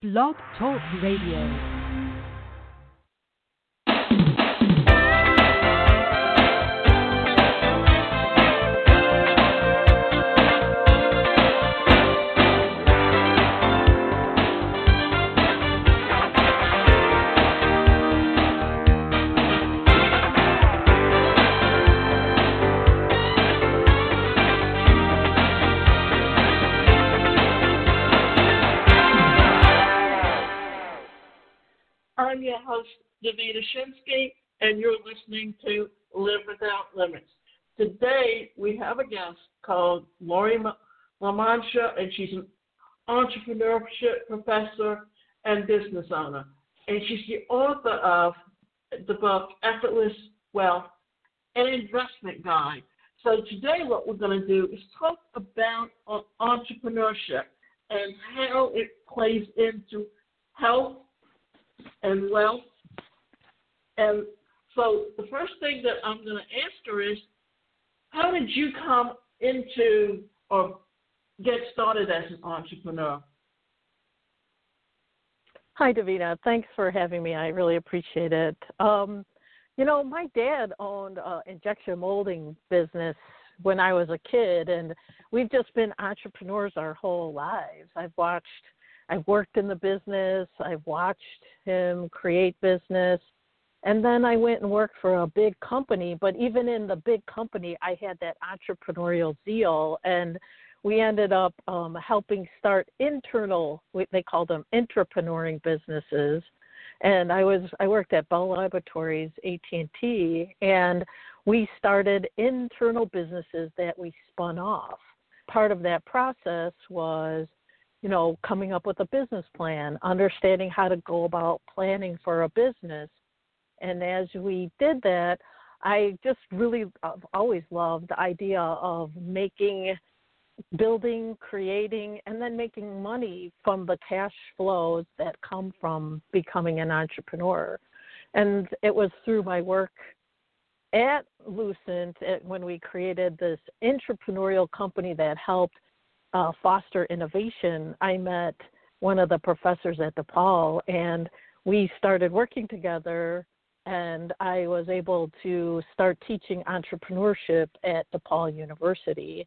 Blog Talk Radio. Davida Shinsky, and you're listening to Live Without Limits. Today, we have a guest called Laurie LaMantia, and she's an entrepreneurship professor and business owner. And she's the author of the book Effortless Wealth, an investment guide. So today, what we're going to do is talk about entrepreneurship and how it plays into health and wealth. And so the first thing that I'm going to ask her is, how did you come into or get started as an entrepreneur? Hi, Davina. Thanks for having me. I really appreciate it. Um, you know, my dad owned an injection molding business when I was a kid, and we've just been entrepreneurs our whole lives. I've watched I've worked in the business, I've watched him create business, and then I went and worked for a big company. But even in the big company, I had that entrepreneurial zeal, and we ended up um, helping start internal, they call them entrepreneuring businesses. And I was I worked at Bell Laboratories, AT and T, and we started internal businesses that we spun off. Part of that process was you know, coming up with a business plan, understanding how to go about planning for a business. And as we did that, I just really I've always loved the idea of making, building, creating, and then making money from the cash flows that come from becoming an entrepreneur. And it was through my work at Lucent when we created this entrepreneurial company that helped uh, foster innovation, I met one of the professors at DePaul, and we started working together. And I was able to start teaching entrepreneurship at DePaul University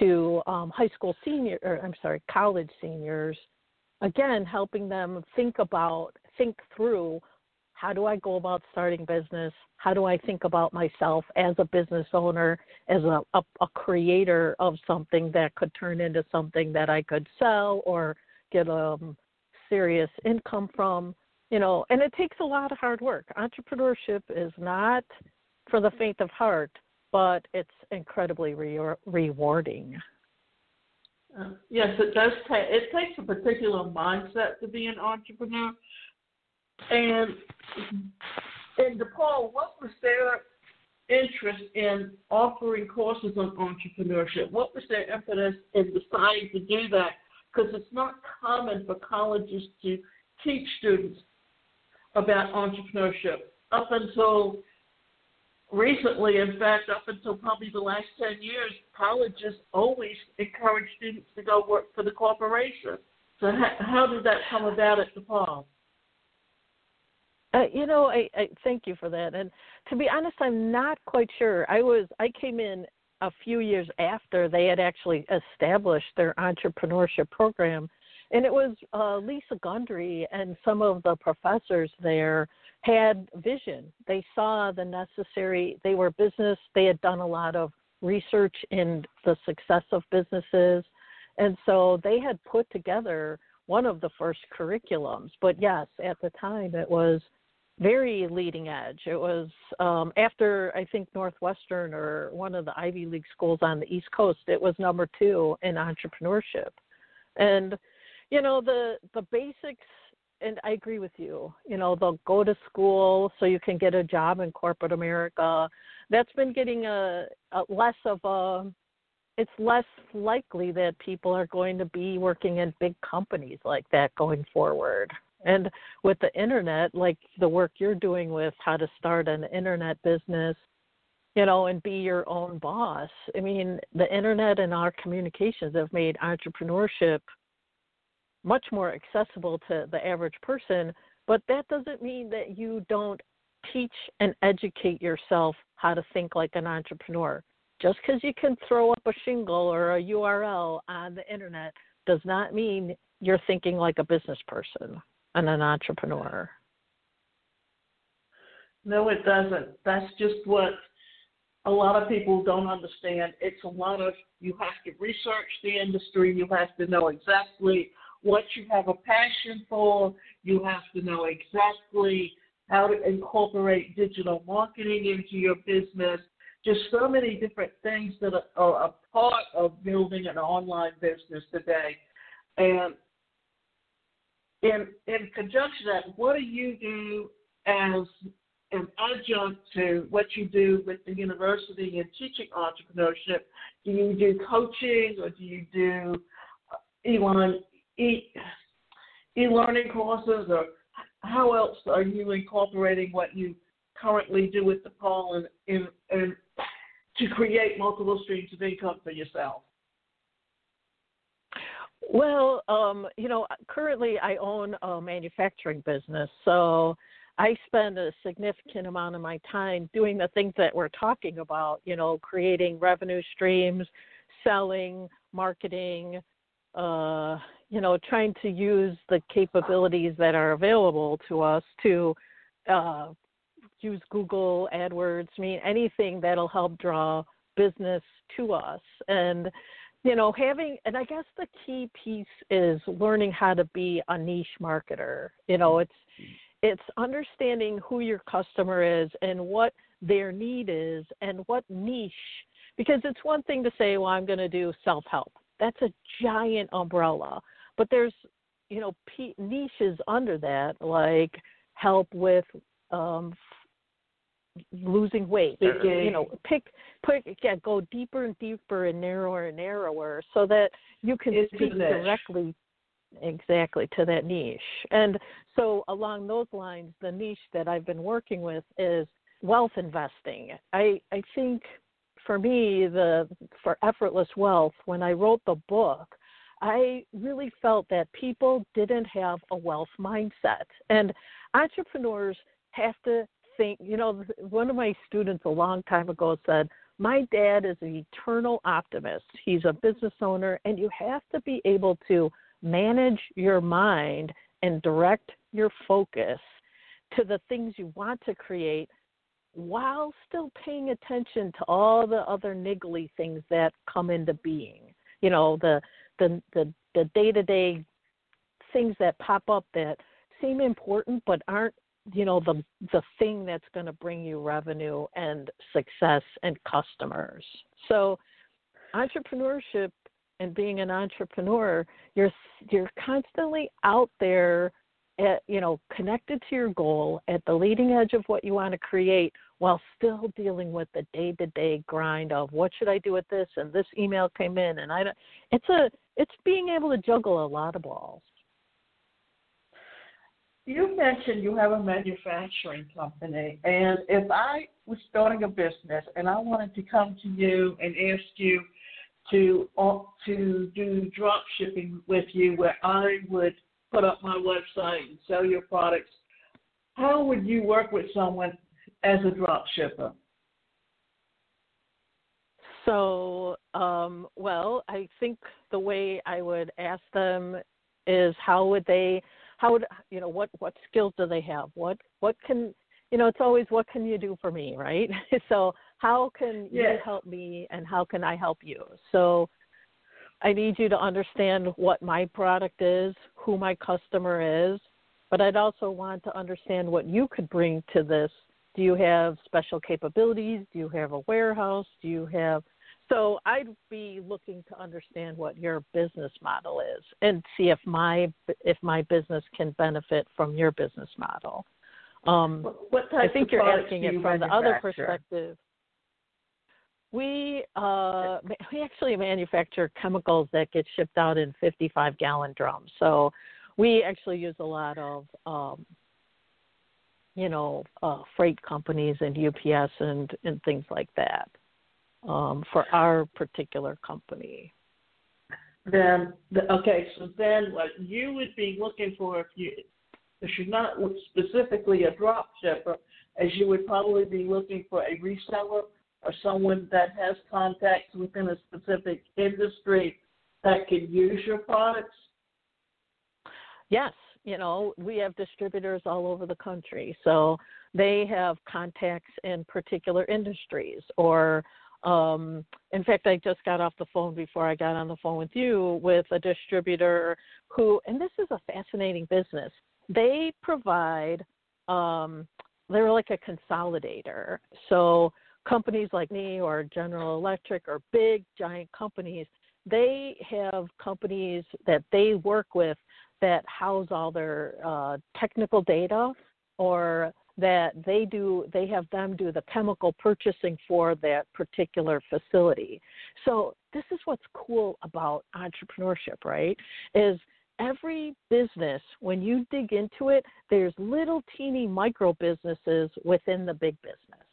to um, high school senior, or I'm sorry, college seniors. Again, helping them think about, think through how do I go about starting business? How do I think about myself as a business owner, as a, a, a creator of something that could turn into something that I could sell or get a um, serious income from? You know, and it takes a lot of hard work. Entrepreneurship is not for the faint of heart, but it's incredibly re- rewarding. Uh, yes, it does. take. it takes a particular mindset to be an entrepreneur and in DePaul, what was their interest in offering courses on entrepreneurship? What was their impetus in deciding to do that? Because it's not common for colleges to teach students about entrepreneurship. Up until recently, in fact, up until probably the last 10 years, colleges always encouraged students to go work for the corporation. So, how, how did that come about at DePaul? Uh, you know, I, I thank you for that. And to be honest, I'm not quite sure. I was I came in a few years after they had actually established their entrepreneurship program, and it was uh, Lisa Gundry and some of the professors there had vision. They saw the necessary. They were business. They had done a lot of research in the success of businesses, and so they had put together one of the first curriculums. But yes, at the time it was very leading edge. It was um, after I think Northwestern or one of the Ivy League schools on the East Coast. It was number two in entrepreneurship, and you know the the basics. And I agree with you. You know, they'll go to school so you can get a job in corporate America. That's been getting a, a less of a. It's less likely that people are going to be working in big companies like that going forward. And with the internet, like the work you're doing with how to start an internet business, you know, and be your own boss. I mean, the internet and our communications have made entrepreneurship much more accessible to the average person. But that doesn't mean that you don't teach and educate yourself how to think like an entrepreneur. Just because you can throw up a shingle or a URL on the internet does not mean you're thinking like a business person and an entrepreneur. No, it doesn't. That's just what a lot of people don't understand. It's a lot of you have to research the industry, you have to know exactly what you have a passion for, you have to know exactly how to incorporate digital marketing into your business. Just so many different things that are a part of building an online business today. And in in conjunction with that, what do you do as an adjunct to what you do with the university and teaching entrepreneurship? Do you do coaching or do you do uh, e-learning, e- e-learning courses or how else are you incorporating what you currently do with the and, in, and to create multiple streams of income for yourself? Well, um, you know, currently I own a manufacturing business, so I spend a significant amount of my time doing the things that we're talking about, you know, creating revenue streams, selling, marketing, uh, you know, trying to use the capabilities that are available to us to uh, use Google AdWords, I mean anything that'll help draw business to us. And you know, having and I guess the key piece is learning how to be a niche marketer. You know, it's it's understanding who your customer is and what their need is and what niche because it's one thing to say, well, I'm going to do self-help. That's a giant umbrella. But there's, you know, p- niches under that like help with um losing weight or, you know pick pick yeah go deeper and deeper and narrower and narrower so that you can it's speak directly exactly to that niche. And so along those lines the niche that i've been working with is wealth investing. I i think for me the for effortless wealth when i wrote the book i really felt that people didn't have a wealth mindset and entrepreneurs have to think, you know, one of my students a long time ago said, My dad is an eternal optimist. He's a business owner, and you have to be able to manage your mind and direct your focus to the things you want to create while still paying attention to all the other niggly things that come into being. You know, the the the the day-to-day things that pop up that seem important but aren't you know the the thing that's going to bring you revenue and success and customers. So entrepreneurship and being an entrepreneur you're you're constantly out there at, you know connected to your goal at the leading edge of what you want to create while still dealing with the day-to-day grind of what should I do with this? and this email came in and I don't it's a it's being able to juggle a lot of balls. You mentioned you have a manufacturing company, and if I was starting a business and I wanted to come to you and ask you to uh, to do drop shipping with you, where I would put up my website and sell your products, how would you work with someone as a drop shipper? So, um, well, I think the way I would ask them is how would they how would you know what what skills do they have what what can you know it's always what can you do for me right so how can yes. you help me and how can i help you so i need you to understand what my product is who my customer is but i'd also want to understand what you could bring to this do you have special capabilities do you have a warehouse do you have so I'd be looking to understand what your business model is and see if my if my business can benefit from your business model. Um, what I think you're asking it from the other perspective. We uh, we actually manufacture chemicals that get shipped out in 55 gallon drums. So we actually use a lot of um, you know uh, freight companies and UPS and and things like that um, for our particular company. then the, okay, so then what you would be looking for if you if you're not specifically a drop shipper, as you would probably be looking for a reseller or someone that has contacts within a specific industry that could use your products. Yes, you know, we have distributors all over the country. So they have contacts in particular industries or um, in fact, I just got off the phone before I got on the phone with you with a distributor who, and this is a fascinating business. They provide, um, they're like a consolidator. So companies like me or General Electric or big giant companies, they have companies that they work with that house all their uh, technical data or that they do they have them do the chemical purchasing for that particular facility. So this is what's cool about entrepreneurship right is every business when you dig into it there's little teeny micro businesses within the big business.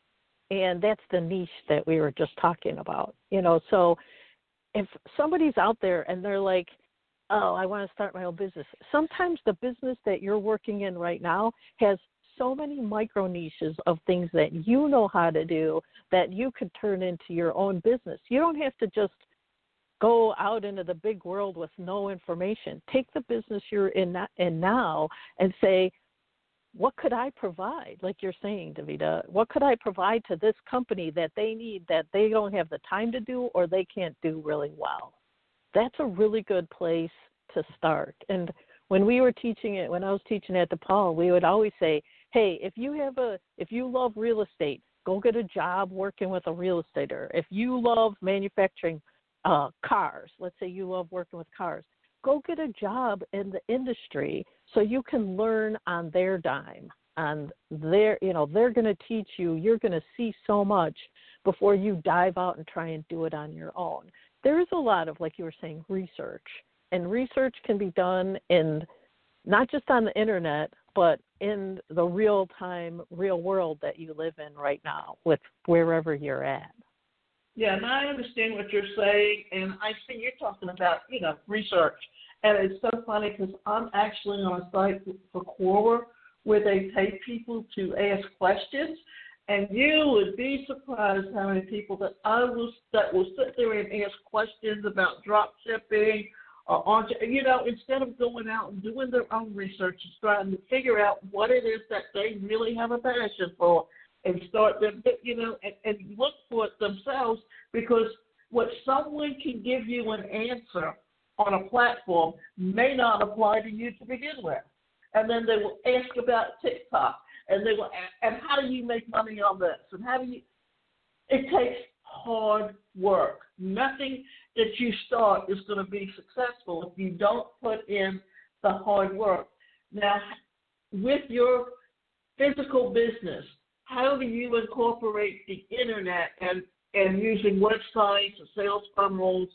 And that's the niche that we were just talking about you know so if somebody's out there and they're like oh i want to start my own business sometimes the business that you're working in right now has so many micro niches of things that you know how to do that you could turn into your own business. You don't have to just go out into the big world with no information. Take the business you're in, in now and say, what could I provide? Like you're saying, Davida, what could I provide to this company that they need that they don't have the time to do or they can't do really well? That's a really good place to start. And when we were teaching it, when I was teaching at DePaul, we would always say, hey, if you have a if you love real estate, go get a job working with a real estater. If you love manufacturing uh, cars, let's say you love working with cars, go get a job in the industry so you can learn on their dime. And they're you know they're going to teach you. You're going to see so much before you dive out and try and do it on your own. There is a lot of like you were saying research, and research can be done in not just on the internet, but in the real time, real world that you live in right now with wherever you're at. Yeah, and I understand what you're saying, and I see you're talking about, you know, research. And it's so funny because I'm actually on a site for Quora where they pay people to ask questions, and you would be surprised how many people that I will that will sit there and ask questions about drop shipping or on you know instead of going out and doing their own research and trying to figure out what it is that they really have a passion for and start them you know and, and look for it themselves because what someone can give you an answer on a platform may not apply to you to begin with. And then they will ask about tiktok and they will and how do you make money on this and how do you it takes hard work nothing that you start is going to be successful if you don't put in the hard work. Now, with your physical business, how do you incorporate the internet and, and using websites or sales funnels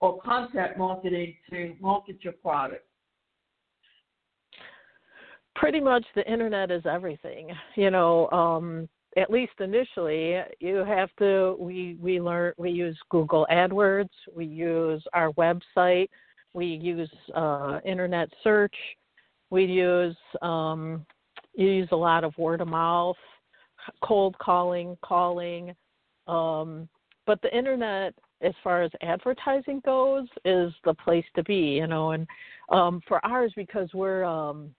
or contact marketing to market your product? Pretty much the internet is everything. You know, um, at least initially you have to we we learn we use google adwords we use our website we use uh, internet search we use um, use a lot of word of mouth cold calling calling um, but the internet as far as advertising goes is the place to be you know and um, for ours because we're um,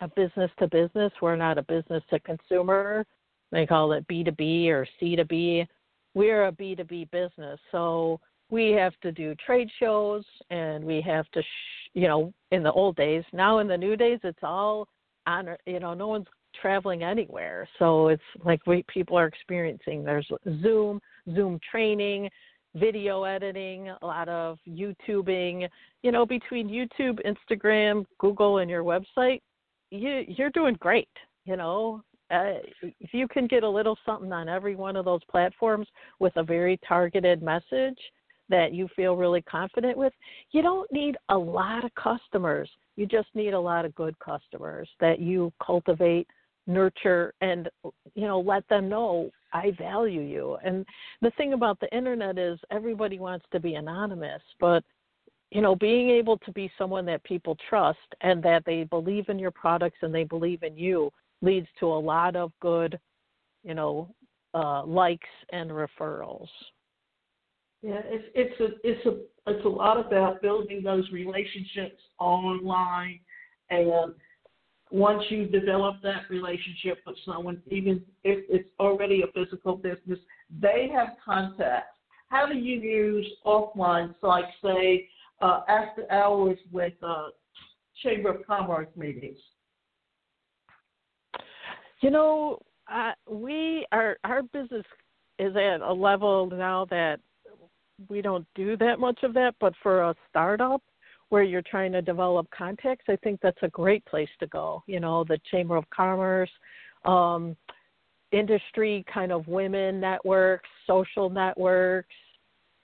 a business to business we're not a business to consumer they call it B2B or C2B. We're a B2B business, so we have to do trade shows and we have to, sh- you know, in the old days. Now in the new days, it's all on, you know, no one's traveling anywhere. So it's like we people are experiencing. There's Zoom, Zoom training, video editing, a lot of YouTubing. You know, between YouTube, Instagram, Google, and your website, you you're doing great. You know, uh, if you can get a little something on every one of those platforms with a very targeted message that you feel really confident with, you don't need a lot of customers. You just need a lot of good customers that you cultivate, nurture, and you know let them know I value you. And the thing about the internet is everybody wants to be anonymous, but you know, being able to be someone that people trust and that they believe in your products and they believe in you leads to a lot of good, you know, uh, likes and referrals. Yeah, it's it's a it's a it's a lot about building those relationships online, and once you develop that relationship with someone, even if it's already a physical business, they have contacts. How do you use offline sites, say uh, after hours with uh, Chamber of Commerce meetings? You know, uh, we our our business is at a level now that we don't do that much of that. But for a startup where you're trying to develop contacts, I think that's a great place to go. You know, the Chamber of Commerce. Um, industry kind of women networks, social networks,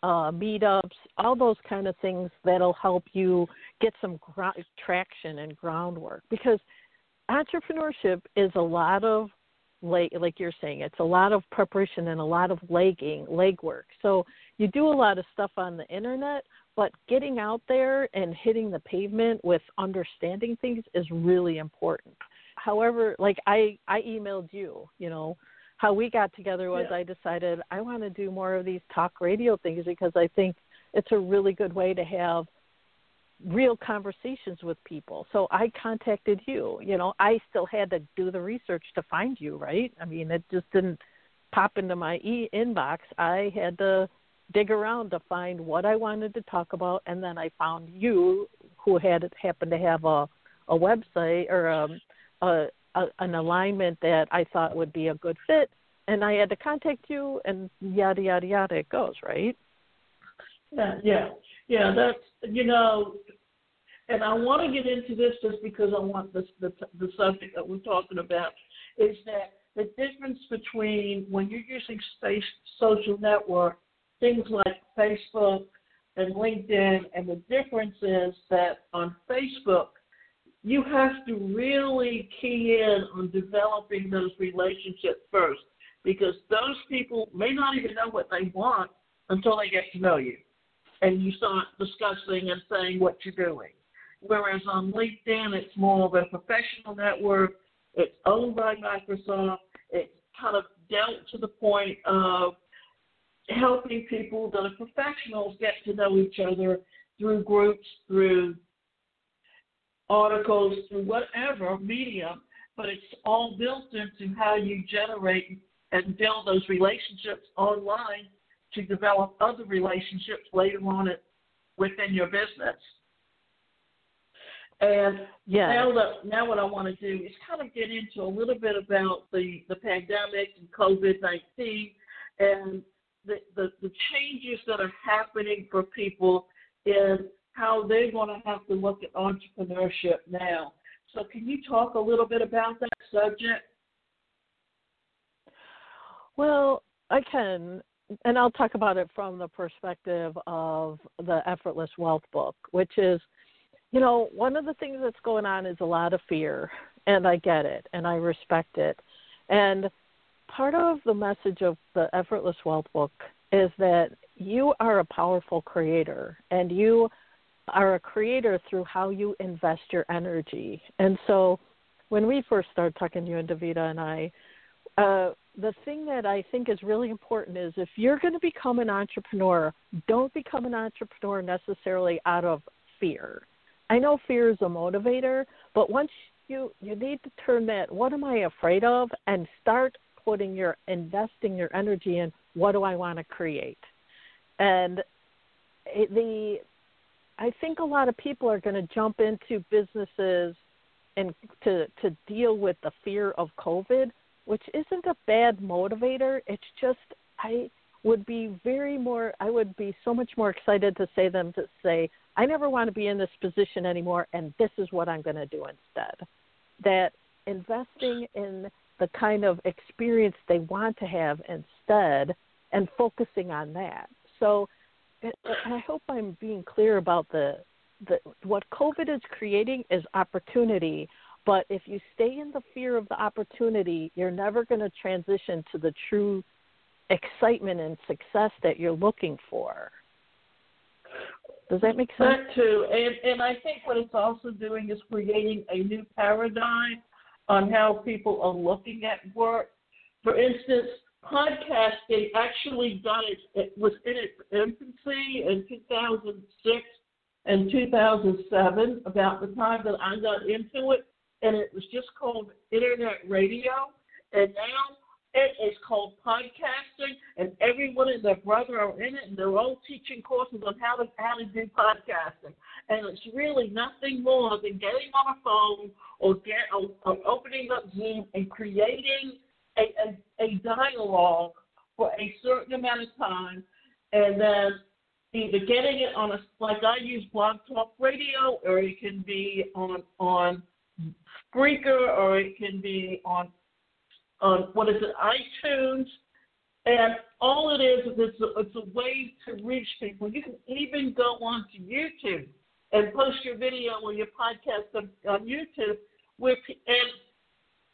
uh, meetups, all those kind of things that'll help you get some gr- traction and groundwork. Because entrepreneurship is a lot of leg, like you're saying, it's a lot of preparation and a lot of legging, legwork. So you do a lot of stuff on the internet, but getting out there and hitting the pavement with understanding things is really important. However, like I I emailed you, you know, how we got together was yeah. I decided I want to do more of these talk radio things because I think it's a really good way to have real conversations with people. So I contacted you. You know, I still had to do the research to find you, right? I mean, it just didn't pop into my e inbox. I had to dig around to find what I wanted to talk about, and then I found you, who had happened to have a a website or um, a a, an alignment that I thought would be a good fit, and I had to contact you, and yada yada yada. It goes right. Yeah, yeah, yeah. That's you know, and I want to get into this just because I want the the subject that we're talking about is that the difference between when you're using space social network, things like Facebook and LinkedIn, and the difference is that on Facebook you have to really key in on developing those relationships first because those people may not even know what they want until they get to know you and you start discussing and saying what you're doing. Whereas on LinkedIn, it's more of a professional network. It's owned by Microsoft. It's kind of dealt to the point of helping people that are professionals get to know each other through groups, through articles, through whatever medium, but it's all built into how you generate and build those relationships online to develop other relationships later on it, within your business. And yeah. now that now what I want to do is kind of get into a little bit about the, the pandemic and COVID nineteen and the, the, the changes that are happening for people in how they're going to have to look at entrepreneurship now. So, can you talk a little bit about that subject? Well, I can, and I'll talk about it from the perspective of the Effortless Wealth book, which is, you know, one of the things that's going on is a lot of fear, and I get it, and I respect it. And part of the message of the Effortless Wealth book is that you are a powerful creator, and you are a creator through how you invest your energy. And so when we first started talking, to you and Davida and I, uh, the thing that I think is really important is if you're going to become an entrepreneur, don't become an entrepreneur necessarily out of fear. I know fear is a motivator, but once you you need to turn that what am I afraid of and start putting your investing your energy in what do I want to create. And the I think a lot of people are going to jump into businesses and to to deal with the fear of COVID, which isn't a bad motivator. It's just I would be very more I would be so much more excited to say them to say I never want to be in this position anymore and this is what I'm going to do instead. That investing in the kind of experience they want to have instead and focusing on that. So Uh, I hope I'm being clear about the, the what COVID is creating is opportunity. But if you stay in the fear of the opportunity, you're never going to transition to the true excitement and success that you're looking for. Does that make sense? That too, and and I think what it's also doing is creating a new paradigm on how people are looking at work. For instance, podcasting actually got it. It was in its infancy in 2006 and 2007, about the time that I got into it, and it was just called internet radio. And now it is called podcasting, and everyone and their brother are in it, and they're all teaching courses on how to how to do podcasting. And it's really nothing more than getting on a phone or get or, or opening up Zoom and creating a, a, a dialogue for a certain amount of time, and then either getting it on a like I use Blog Talk Radio, or it can be on on Spreaker, or it can be on on what is it, iTunes, and all it is is it's a, it's a way to reach people. You can even go onto YouTube and post your video or your podcast on, on YouTube, where and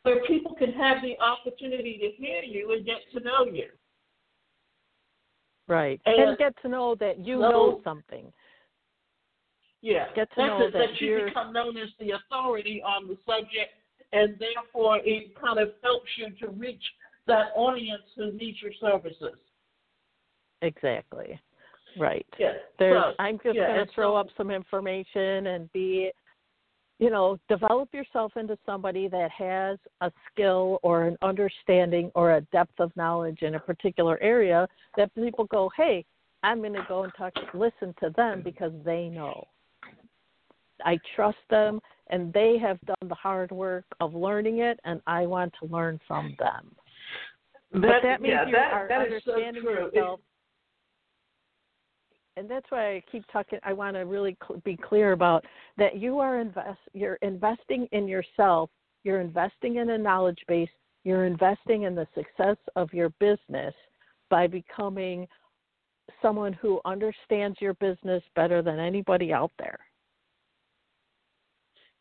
where people can have the opportunity to hear you and get to know you. Right, and, and get to know that you know something. Yeah, get to That's know it, that, that you become known as the authority on the subject and therefore it kind of helps you to reach that audience who needs your services. Exactly. Right. Yeah. There's, so, I'm just yeah, going to throw so, up some information and be, you know, develop yourself into somebody that has a skill or an understanding or a depth of knowledge in a particular area that people go, hey, I'm going to go and talk, listen to them because they know. I trust them and they have done the hard work of learning it, and I want to learn from them. That, but that means yeah, you that, are that understanding so yourself. And that's why I keep talking. I want to really cl- be clear about that. You are invest. You're investing in yourself. You're investing in a knowledge base. You're investing in the success of your business by becoming someone who understands your business better than anybody out there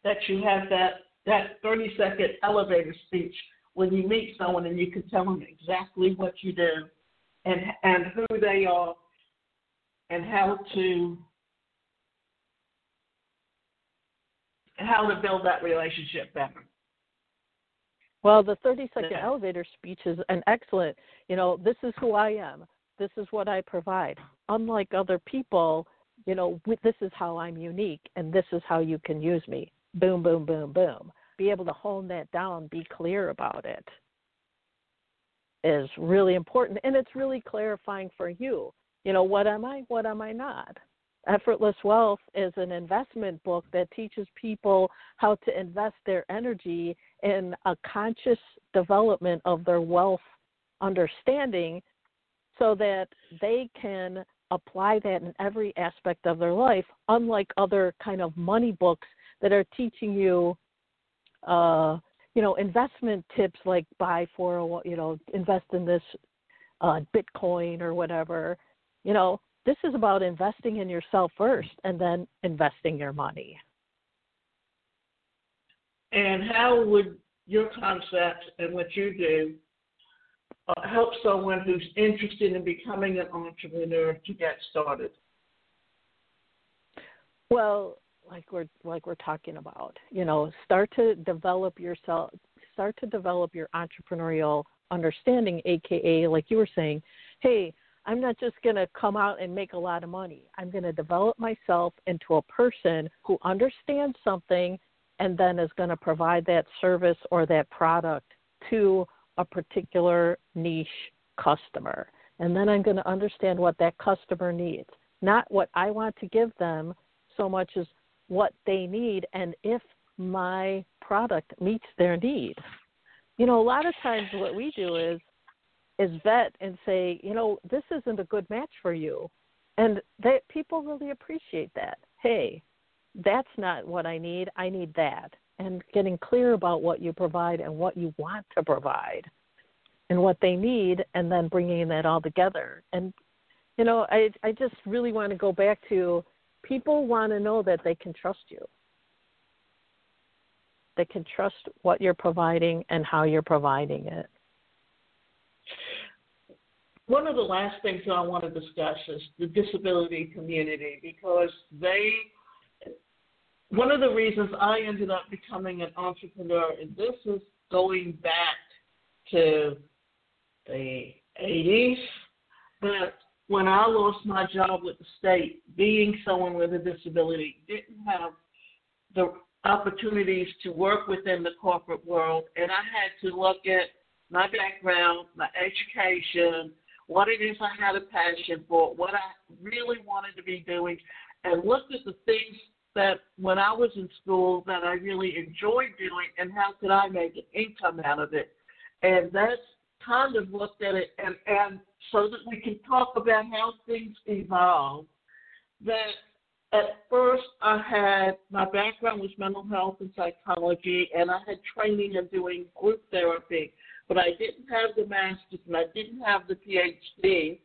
that you have that that 30 second elevator speech when you meet someone and you can tell them exactly what you do and and who they are and how to how to build that relationship better. Well, the 30 second Yeah. elevator speech is an excellent, you know, this is who I am. This is what I provide. Unlike other people, you know, this is how I'm unique and this is how you can use me boom, boom, boom, boom. Be able to hone that down, be clear about it is really important. And it's really clarifying for you. You know, what am I? What am I not? Effortless Wealth is an investment book that teaches people how to invest their energy in a conscious development of their wealth understanding so that they can apply that in every aspect of their life, unlike other kind of money books that are teaching you uh you know investment tips like buy for you know invest in this uh bitcoin or whatever you know this is about investing in yourself first and then investing your money. And how would your concept and what you do uh, help someone who's interested in becoming an entrepreneur to get started? Well like we're like we're talking about you know start to develop yourself start to develop your entrepreneurial understanding aka like you were saying hey i'm not just going to come out and make a lot of money i'm going to develop myself into a person who understands something and then is going to provide that service or that product to a particular niche customer and then i'm going to understand what that customer needs not what i want to give them so much as what they need and if my product meets their need. You know, a lot of times what we do is is vet and say, you know, this isn't a good match for you. And that people really appreciate that. Hey, that's not what I need. I need that. And getting clear about what you provide and what you want to provide and what they need and then bringing that all together. And you know, I I just really want to go back to people want to know that they can trust you. They can trust what you're providing and how you're providing it. One of the last things that I want to discuss is the disability community because they one of the reasons I ended up becoming an entrepreneur, and this is going back to the 80s, but when I lost my job with the state, being someone with a disability, didn't have the opportunities to work within the corporate world, and I had to look at my background, my education, what it is I had a passion for, what I really wanted to be doing, and looked at the things that when I was in school that I really enjoyed doing and how could I make an income out of it. And that's kind of looked at it and, and so that we can talk about how things evolve. That at first I had my background was mental health and psychology and I had training in doing group therapy, but I didn't have the master's and I didn't have the PhD.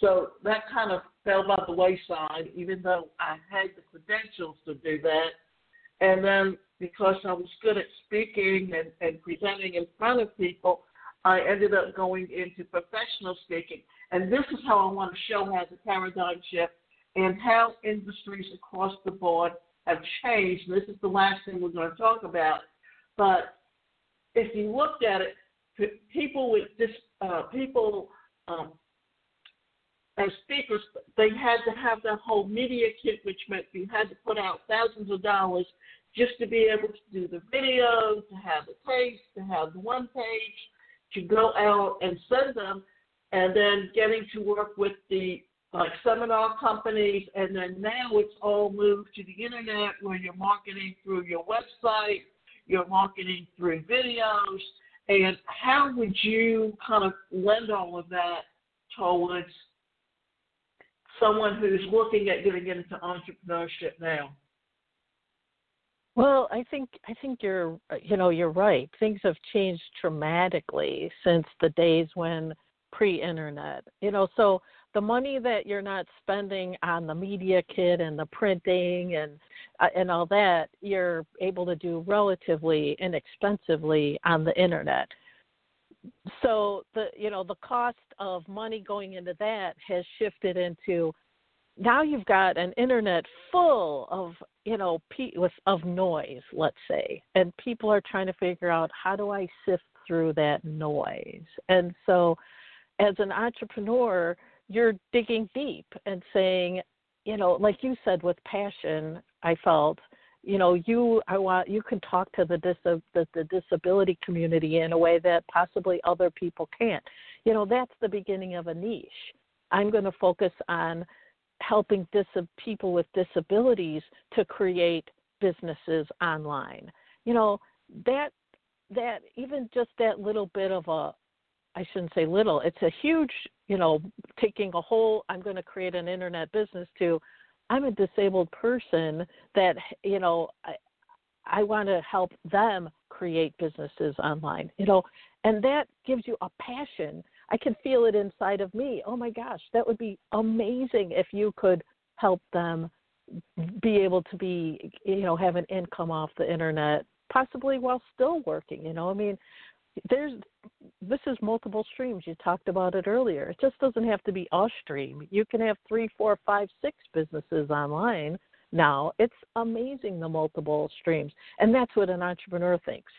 So that kind of fell by the wayside, even though I had the credentials to do that. And then because I was good at speaking and, and presenting in front of people, I ended up going into professional speaking. And this is how I want to show how the paradigm shift and how industries across the board have changed. And this is the last thing we're going to talk about. But if you looked at it, people with this, uh, people um, as speakers, they had to have that whole media kit, which meant you had to put out thousands of dollars just to be able to do the video, to have the tape, to have the one page, to go out and send them, and then getting to work with the like seminar companies, and then now it's all moved to the internet where you're marketing through your website, you're marketing through videos, and how would you kind of lend all of that towards someone who's looking at getting into entrepreneurship now? Well, I think I think you're you know you're right. Things have changed dramatically since the days when pre-internet. You know, so the money that you're not spending on the media kit and the printing and uh, and all that, you're able to do relatively inexpensively on the internet. So the you know the cost of money going into that has shifted into now you've got an internet full of you know with of noise let's say and people are trying to figure out how do i sift through that noise and so as an entrepreneur you're digging deep and saying you know like you said with passion i felt you know you i want you can talk to the dis the, the disability community in a way that possibly other people can't you know that's the beginning of a niche i'm going to focus on helping dis- people with disabilities to create businesses online. You know, that that even just that little bit of a I shouldn't say little, it's a huge, you know, taking a whole I'm going to create an internet business to I'm a disabled person that, you know, I, I want to help them create businesses online, you know, and that gives you a passion I can feel it inside of me. Oh my gosh, that would be amazing if you could help them be able to be, you know, have an income off the internet, possibly while still working. You know, I mean, there's this is multiple streams. You talked about it earlier. It just doesn't have to be a stream. You can have three, four, five, six businesses online now. It's amazing the multiple streams, and that's what an entrepreneur thinks.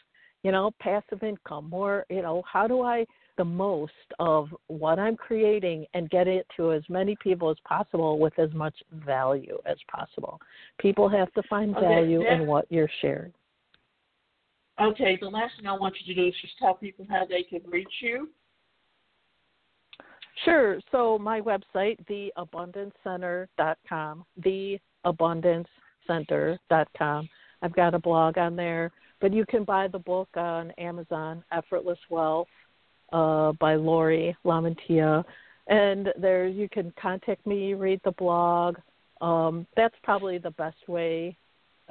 You know, passive income, more. You know, how do I the most of what I'm creating and get it to as many people as possible with as much value as possible. People have to find oh, okay, value in what you're sharing. Okay, the last thing I want you to do is just tell people how they can reach you. Sure. So my website, theabundancecenter.com, theabundancecenter.com. I've got a blog on there, but you can buy the book on Amazon, Effortless Wealth uh, by Laurie LaMantia. And there you can contact me, read the blog. Um, that's probably the best way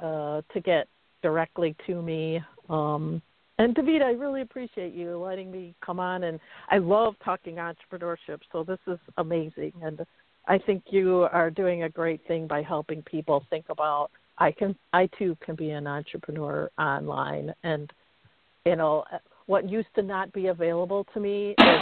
uh, to get directly to me. Um, and David, I really appreciate you letting me come on, and I love talking entrepreneurship. So this is amazing, and I think you are doing a great thing by helping people think about I can, I too can be an entrepreneur online, and you know what used to not be available to me is